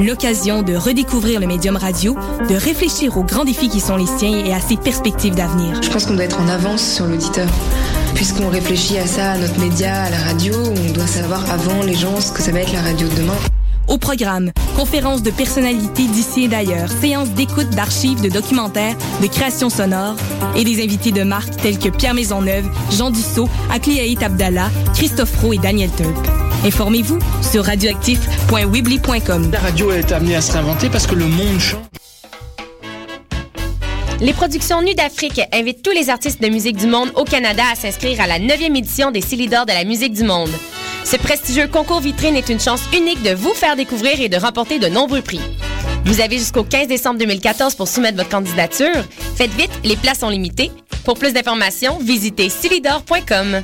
L'occasion de redécouvrir le médium radio, de réfléchir aux grands défis qui sont les siens et à ses perspectives d'avenir. Je pense qu'on doit être en avance sur l'auditeur. Puisqu'on réfléchit à ça, à notre média, à la radio, on doit savoir avant les gens ce que ça va être la radio de demain. Au programme, conférences de personnalités d'ici et d'ailleurs, séances d'écoute d'archives, de documentaires, de créations sonores et des invités de marque tels que Pierre Maisonneuve, Jean Dussault, Akliaït Abdallah, Christophe Roux et Daniel Tulp. Informez-vous sur radioactif.wibly.com. La radio est amenée à se réinventer parce que le monde change. Les productions Nues d'Afrique invitent tous les artistes de musique du monde au Canada à s'inscrire à la 9e édition des Célidors de la musique du monde. Ce prestigieux concours vitrine est une chance unique de vous faire découvrir et de remporter de nombreux prix. Vous avez jusqu'au 15 décembre 2014 pour soumettre votre candidature. Faites vite, les places sont limitées. Pour plus d'informations, visitez silidor.com.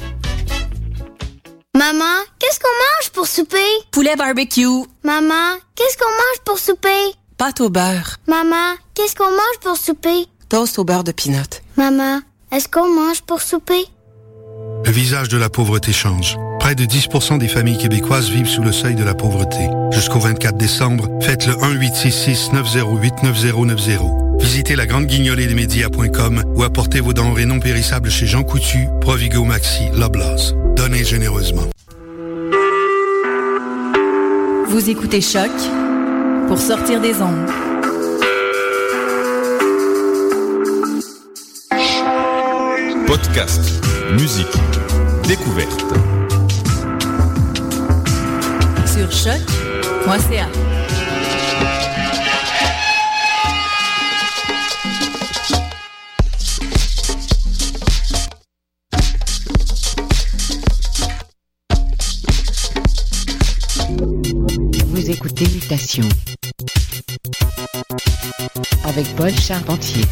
Maman, qu'est-ce qu'on mange pour souper? Poulet barbecue. Maman, qu'est-ce qu'on mange pour souper? Pâte au beurre. Maman, qu'est-ce qu'on mange pour souper? Toast au beurre de pinot. Maman, est-ce qu'on mange pour souper? Le visage de la pauvreté change. Près de 10% des familles québécoises vivent sous le seuil de la pauvreté. Jusqu'au 24 décembre, faites le 1-866-908-9090. Visitez la grande guignolée des médias.com ou apportez vos denrées non périssables chez Jean Coutu, Provigo Maxi, Loblaws. Donnez généreusement. Vous écoutez Choc pour sortir des ondes. Podcast, musique, découverte. Sur choc.ca. Vous écoutez Mutation avec Paul Charpentier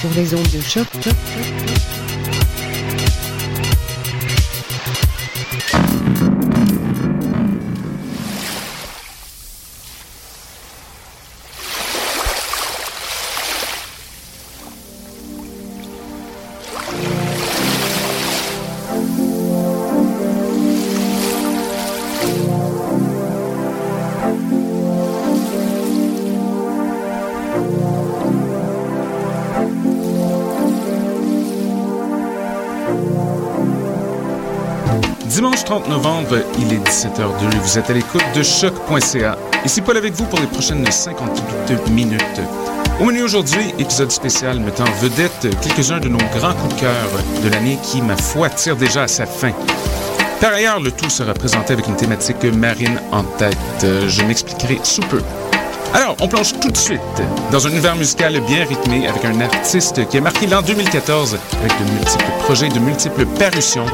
sur les ondes de choc. choc. 30 novembre, il est 17h02. Vous êtes à l'écoute de choc.ca. Ici Paul avec vous pour les prochaines 58 minutes. Au menu aujourd'hui, épisode spécial mettant en vedette quelques-uns de nos grands coups de cœur de l'année qui, ma foi, tire déjà à sa fin. Par ailleurs, le tout sera présenté avec une thématique marine en tête. Je m'expliquerai sous peu. Alors, on plonge tout de suite dans un univers musical bien rythmé avec un artiste qui a marqué l'an 2014 avec de multiples projets, de multiples parutions.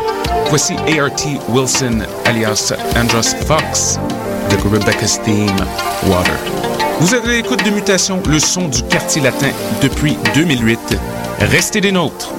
Voici ART Wilson, alias Andros Fox, de Rebecca's Theme, Water. Vous êtes à l'écoute de Mutation, le son du quartier latin depuis 2008. Restez des nôtres.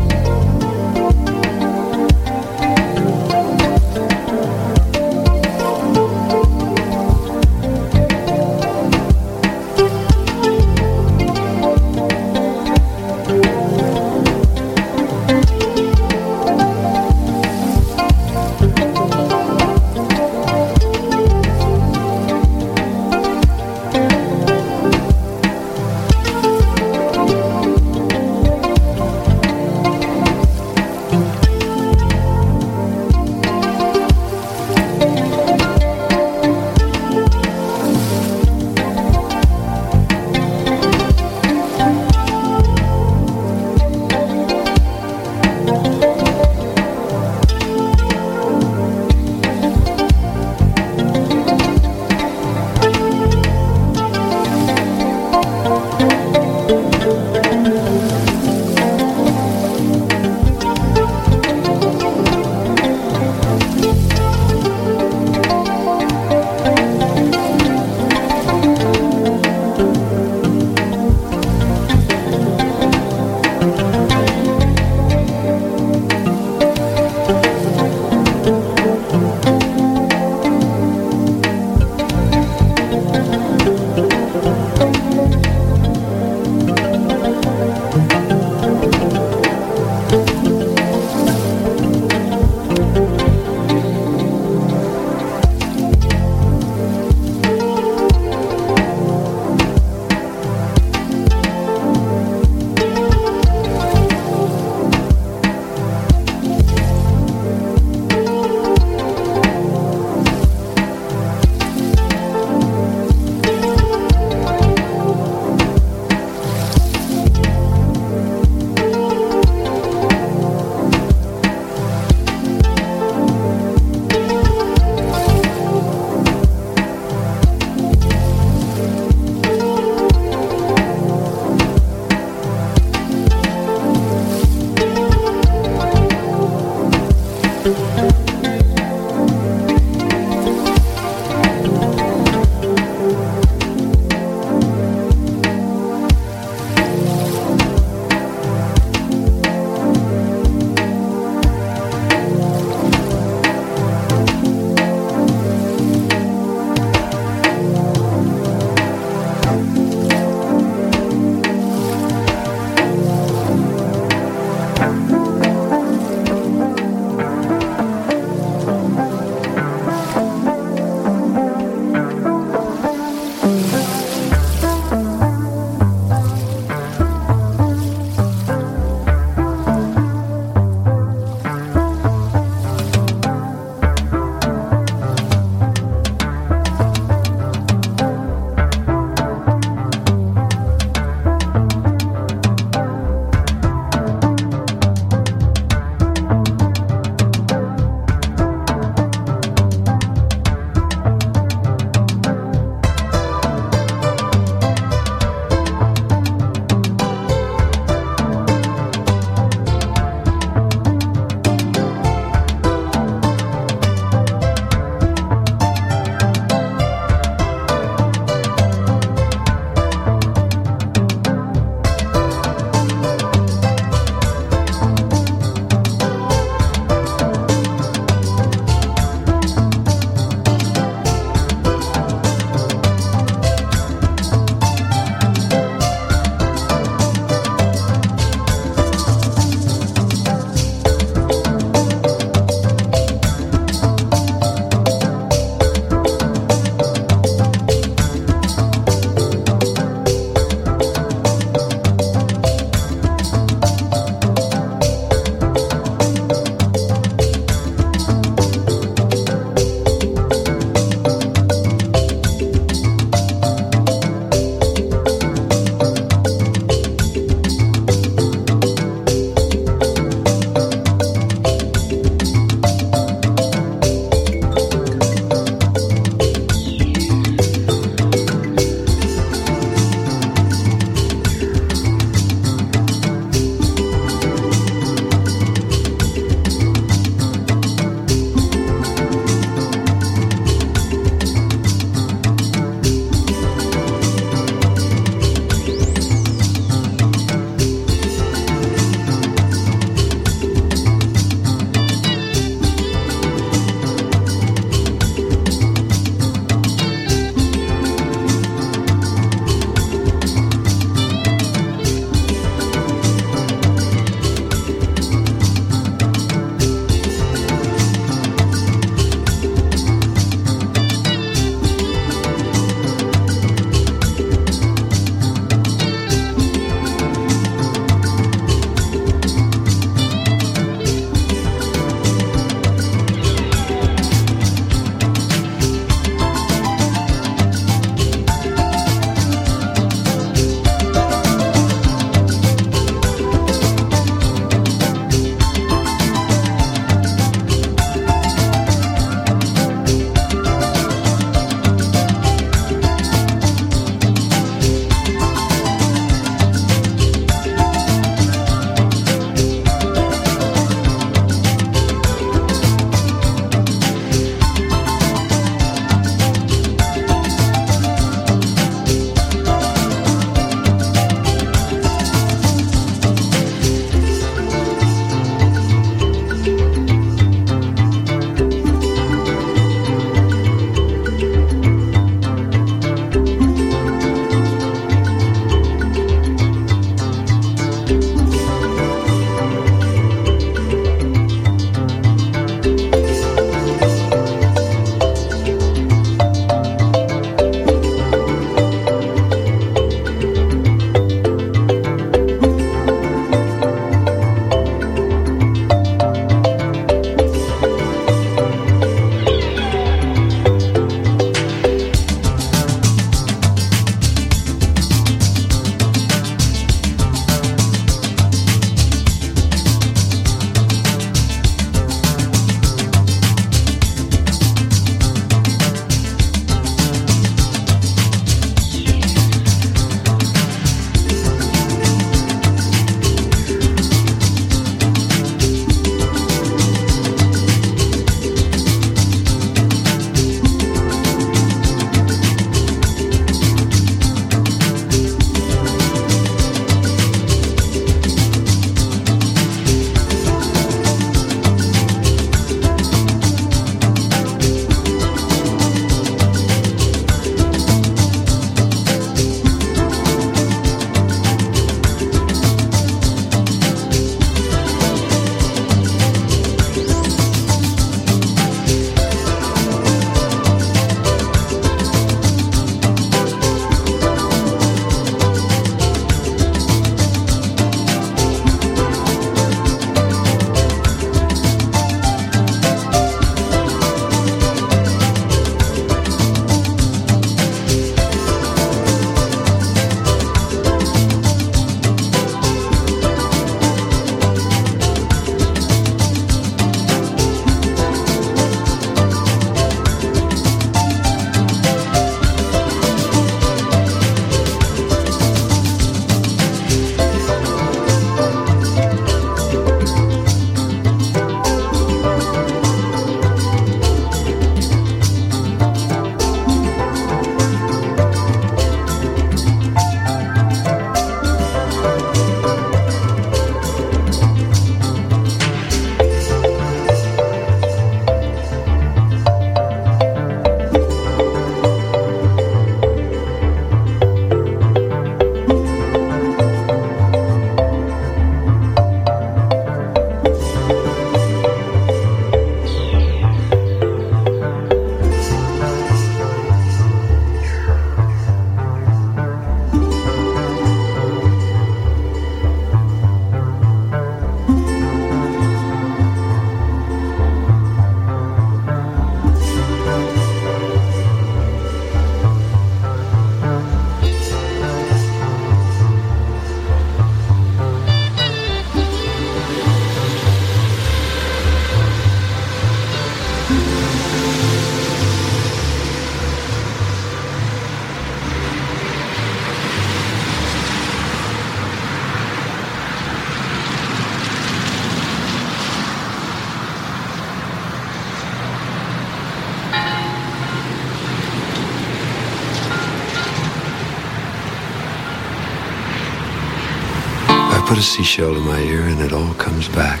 Put a seashell to my ear and it all comes back.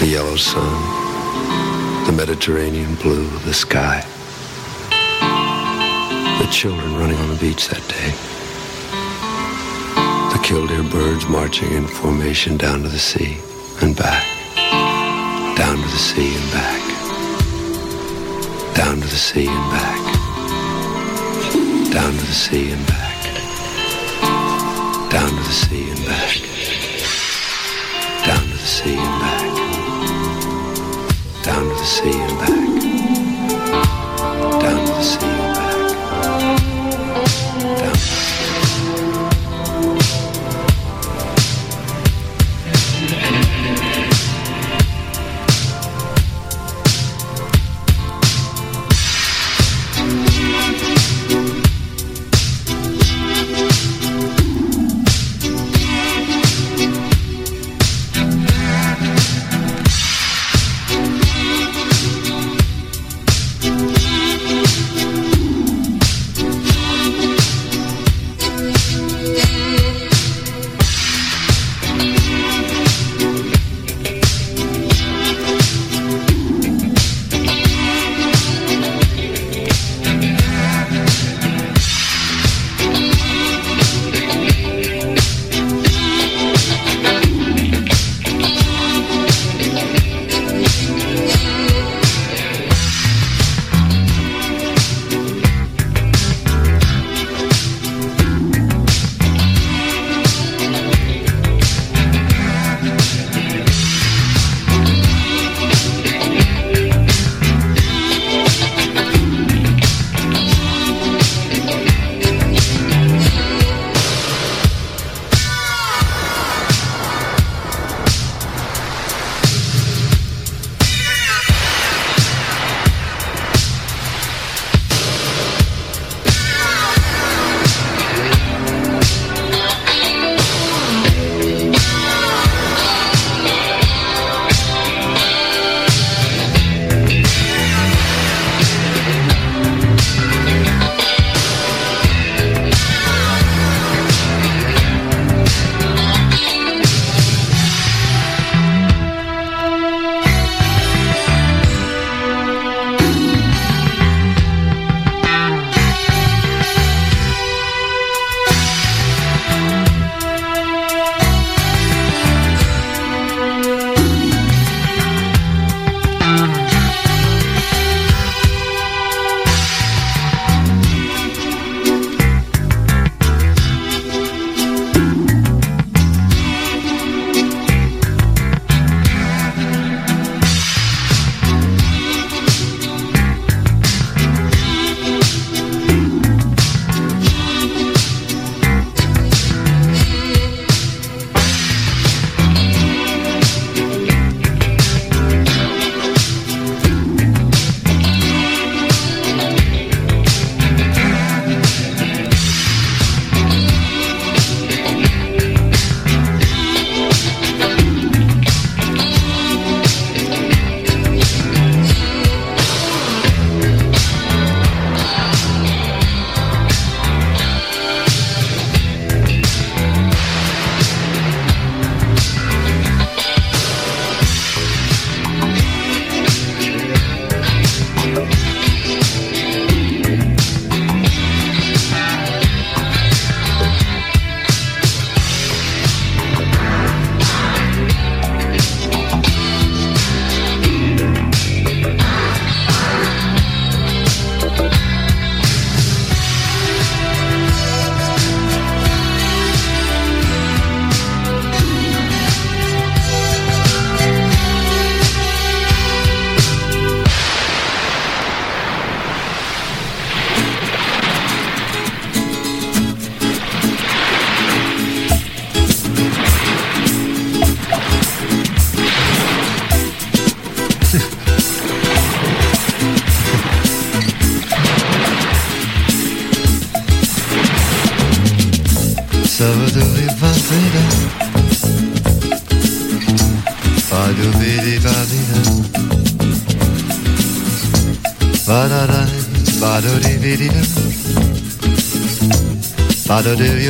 The yellow sun, the Mediterranean blue, the sky. The children running on the beach that day. The killdeer birds marching in formation down to the sea and back. Down to the sea and back. Down to the sea and back. Down to the sea and back. Down to the sea and back. Down to the sea and back. Down to the sea and back. Down to the sea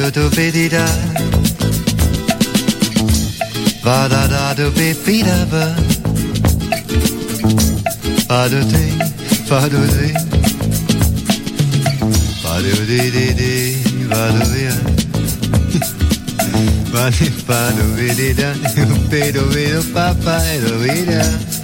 Bado De Yodo Bidida ba da da do be be da ba. Ba do de, ba do de. Ba do de de de, ba do ya. Ba de ba do be de da, be do be do pa pa do be da.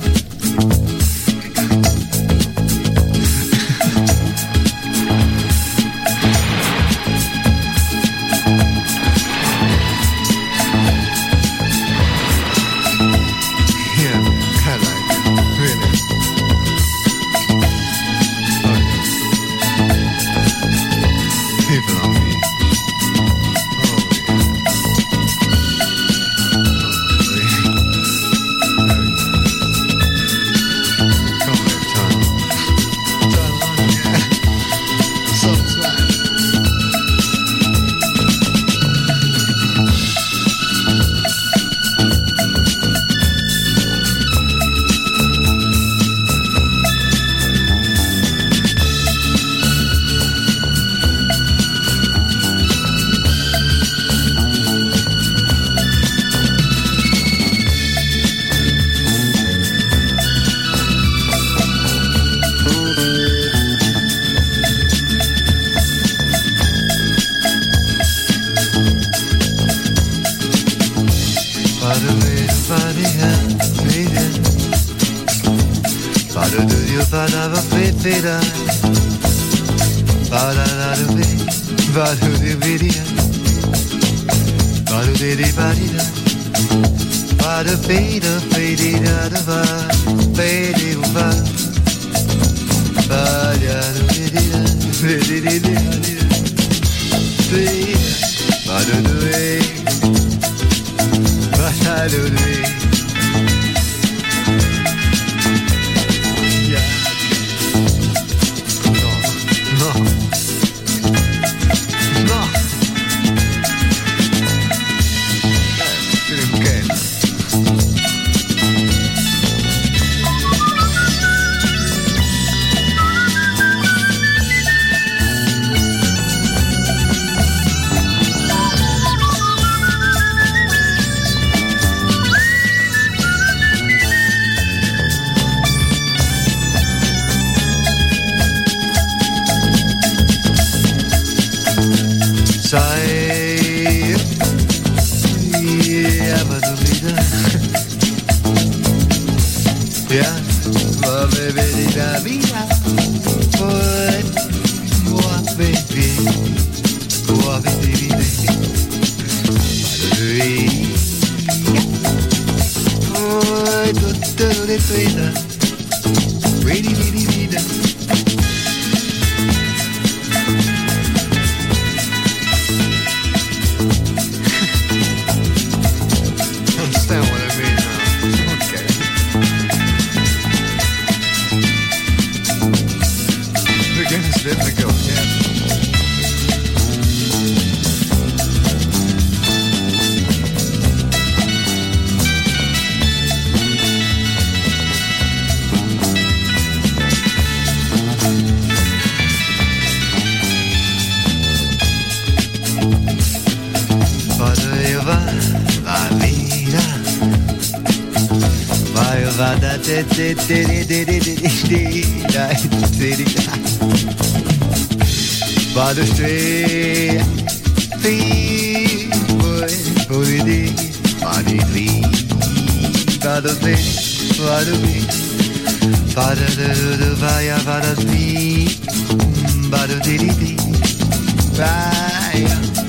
Holy Mani Dvi, Vadasve, Vaduvi, Vadaduduvaya Vadasvi, Vadudiditi, Vaya.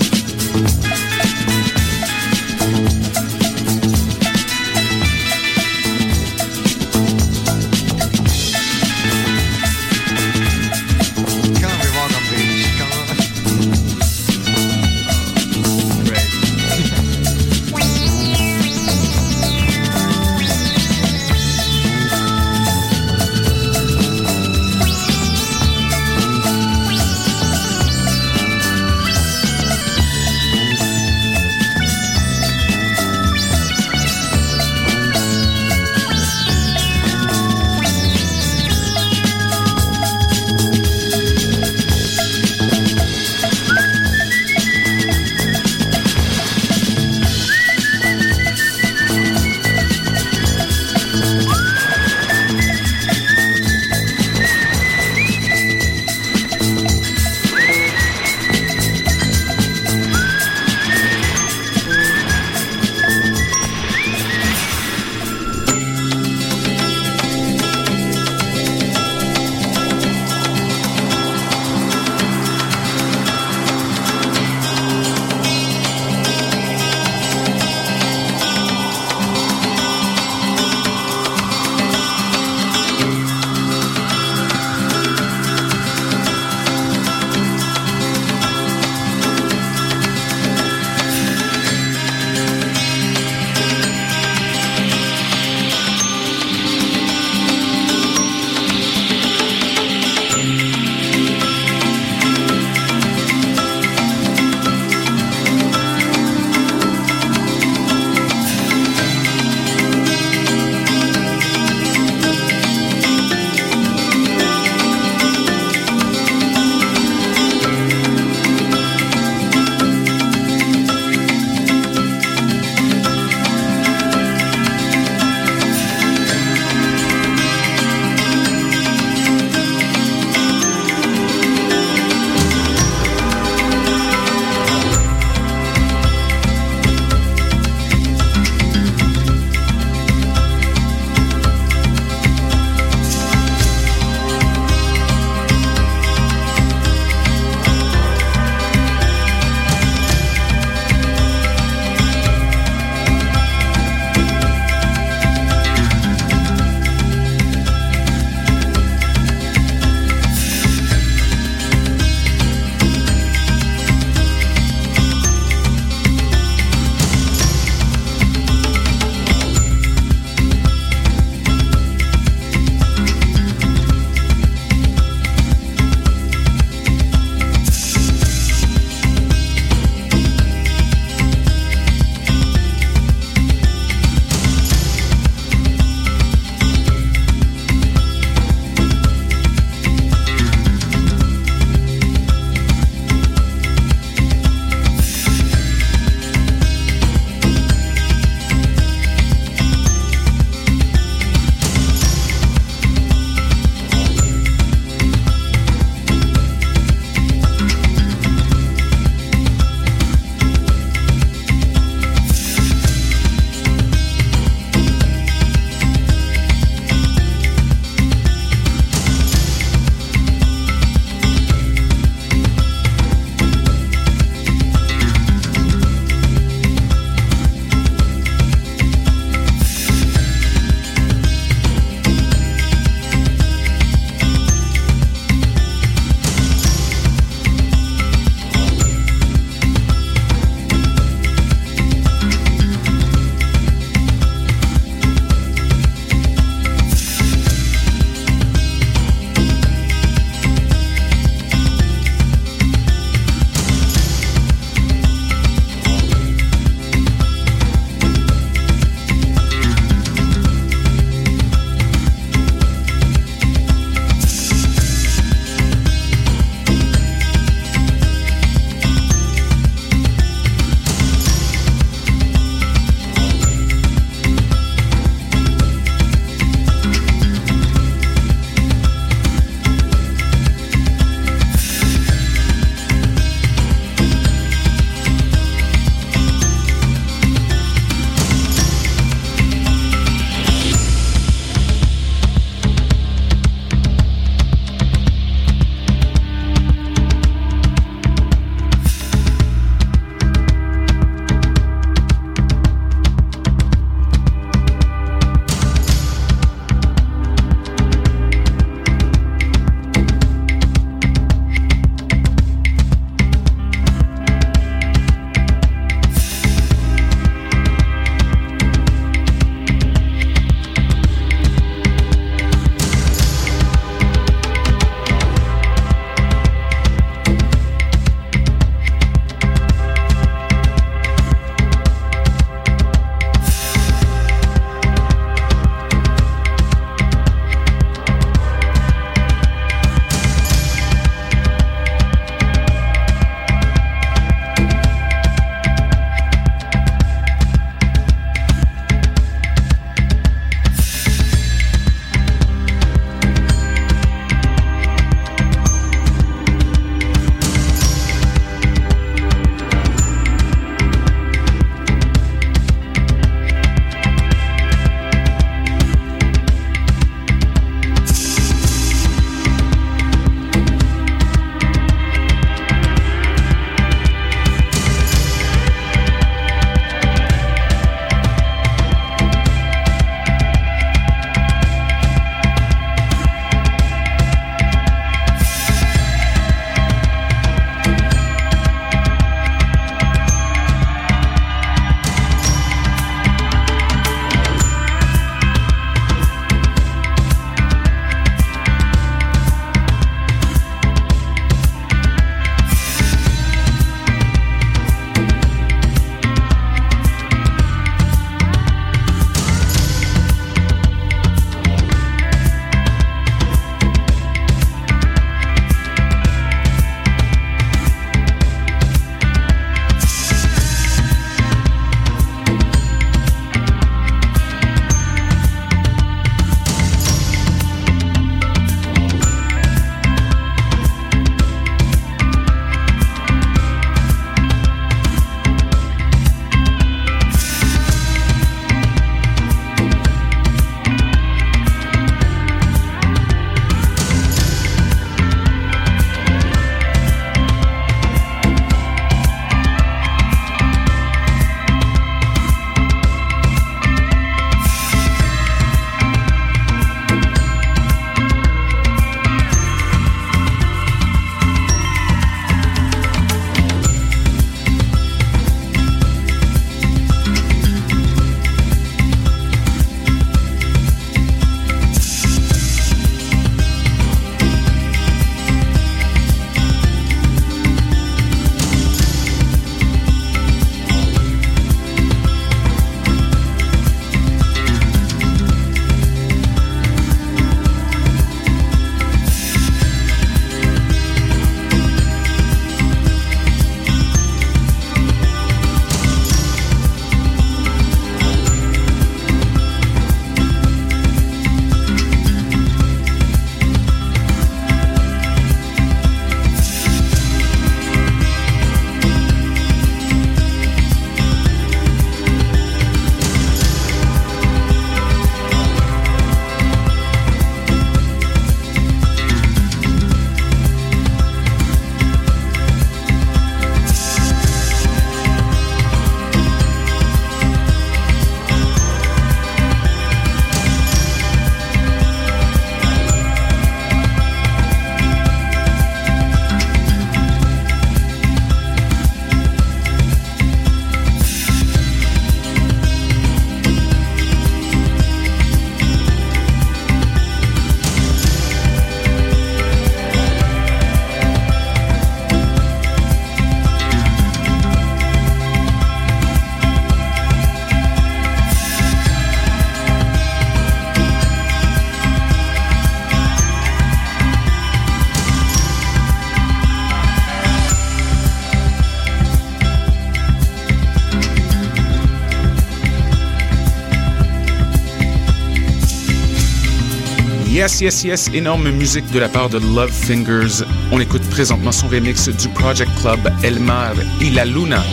Yes, yes, yes, énorme musique de la part de Love Fingers. On écoute présentement son remix du Project Club El Mar y la Luna.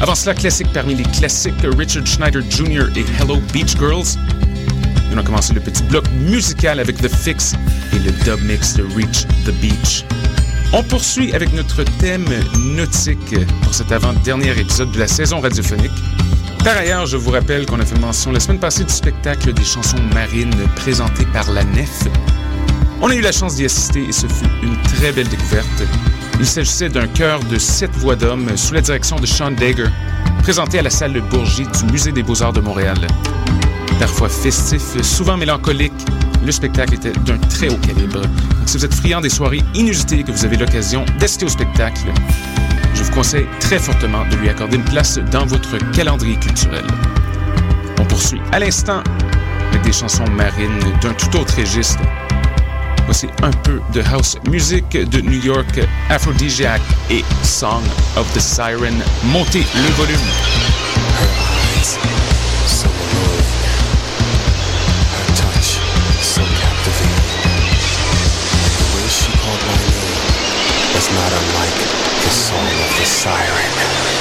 Avant cela, classique parmi les classiques Richard Schneider Jr. et Hello Beach Girls. on a commencé le petit bloc musical avec The Fix et le dub mix de Reach the Beach. On poursuit avec notre thème nautique pour cet avant-dernier épisode de la saison radiophonique. Par ailleurs, je vous rappelle qu'on a fait mention la semaine passée du spectacle des chansons marines présenté par la Nef. On a eu la chance d'y assister et ce fut une très belle découverte. Il s'agissait d'un chœur de sept voix d'hommes sous la direction de Sean Dagger, présenté à la salle de Bourgie du Musée des Beaux-Arts de Montréal. Parfois festif, souvent mélancolique, le spectacle était d'un très haut calibre. Si vous êtes friand des soirées inusitées que vous avez l'occasion d'assister au spectacle, je vous conseille très fortement de lui accorder une place dans votre calendrier culturel. On poursuit à l'instant avec des chansons marines d'un tout autre registre. Voici un peu de house music de New York, Aphrodisiac et Song of the Siren. Montez le volume. not siren.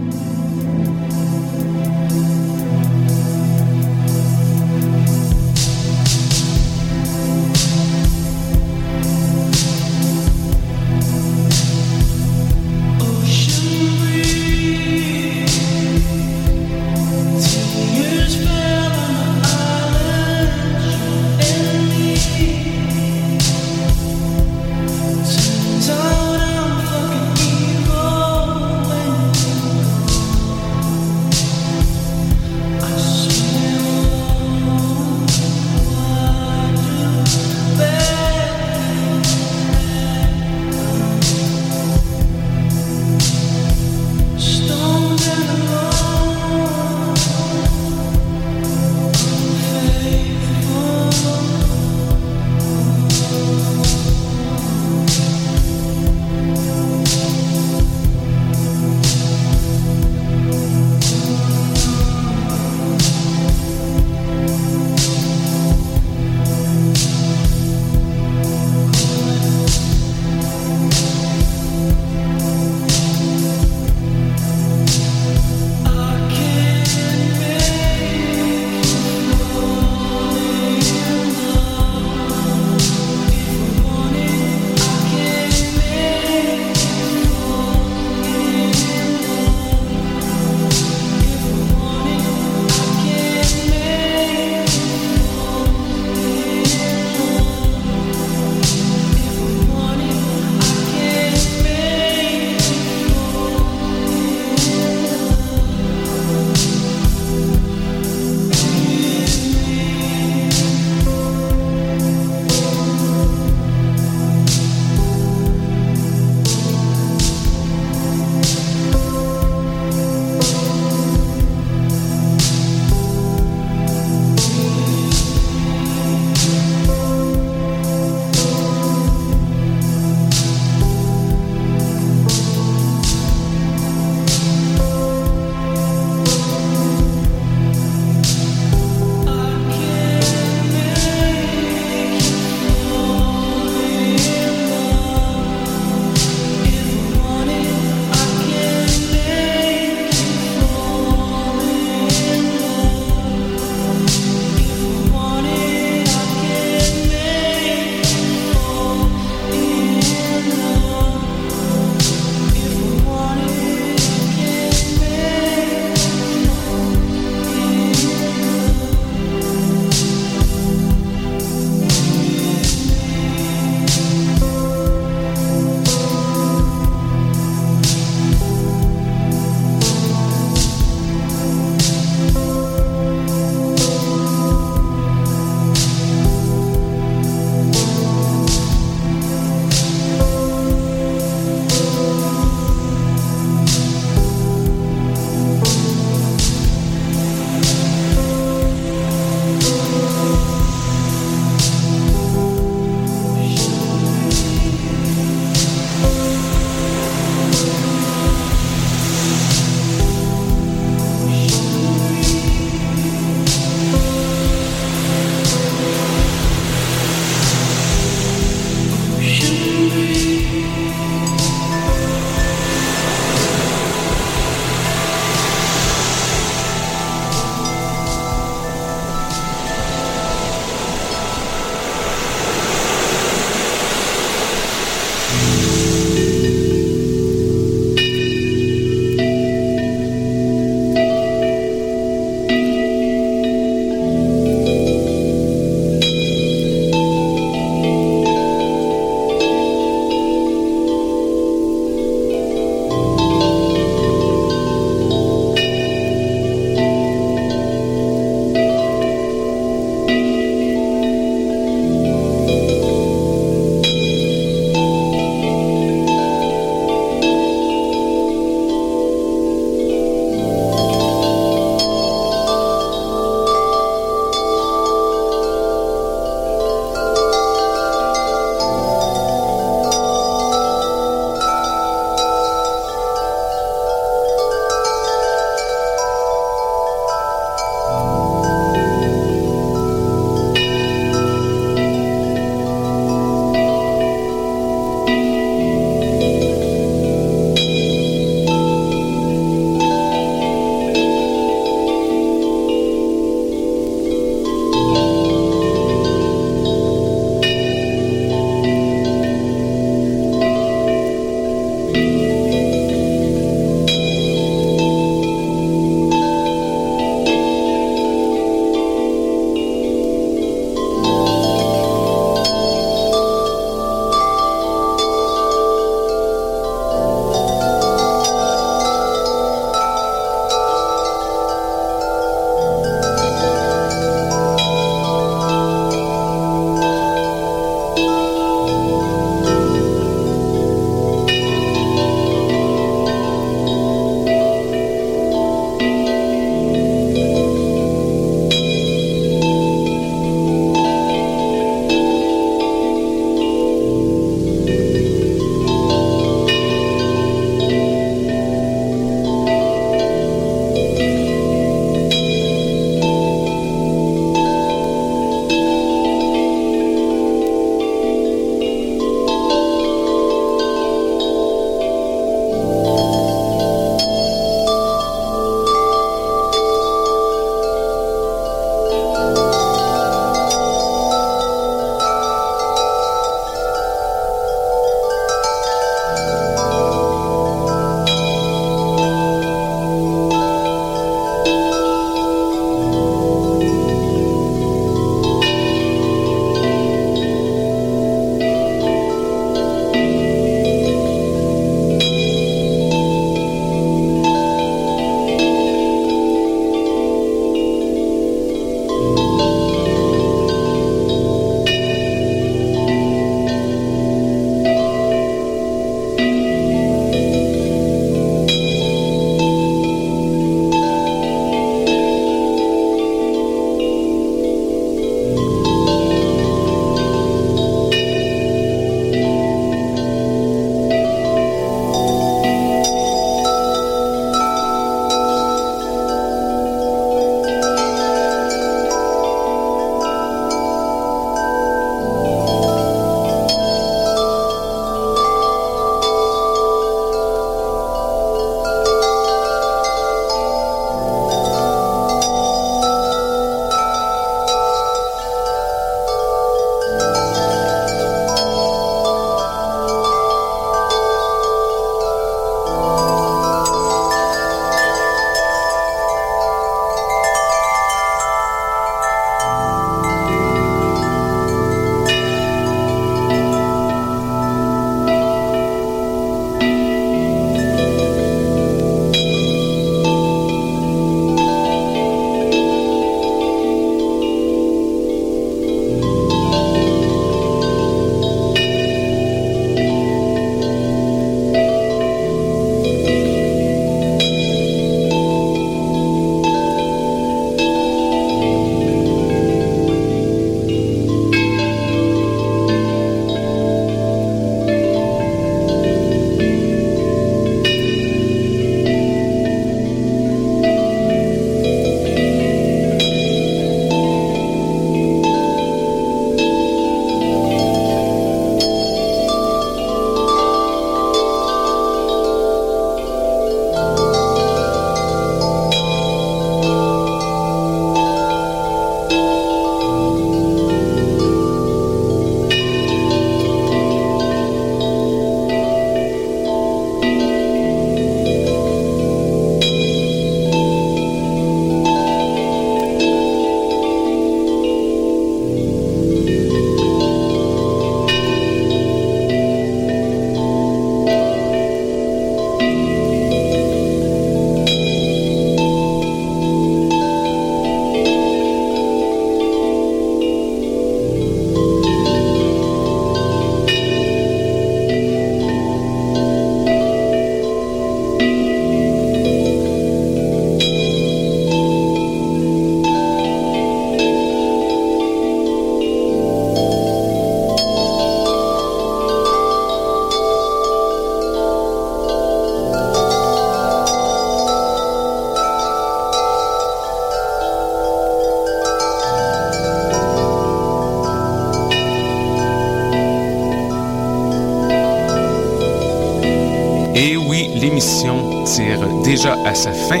Sa fin.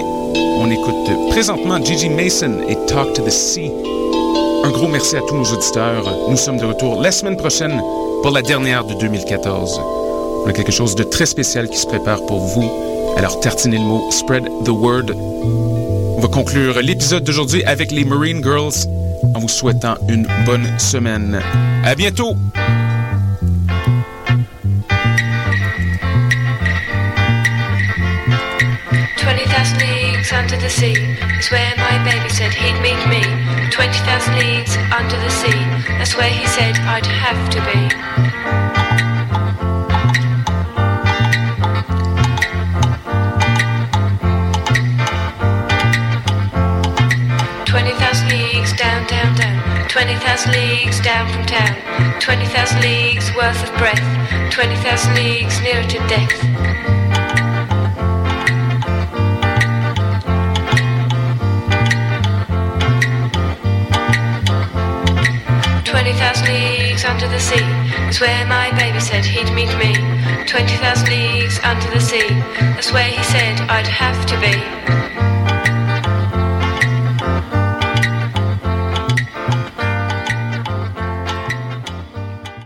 On écoute présentement Gigi Mason et Talk to the Sea. Un gros merci à tous nos auditeurs. Nous sommes de retour la semaine prochaine pour la dernière de 2014. On a quelque chose de très spécial qui se prépare pour vous. Alors tartinez le mot, spread the word. On va conclure l'épisode d'aujourd'hui avec les Marine Girls en vous souhaitant une bonne semaine. À bientôt! Under the sea is where my baby said he'd meet me. 20,000 leagues under the sea, that's where he said I'd have to be. Twenty thousand leagues down, down, down. Twenty thousand leagues down from town. Twenty thousand leagues worth of breath. Twenty thousand leagues nearer to death. Under the sea is where my baby said he'd meet me. Twenty thousand leagues under the sea, that's where he said I'd have to be.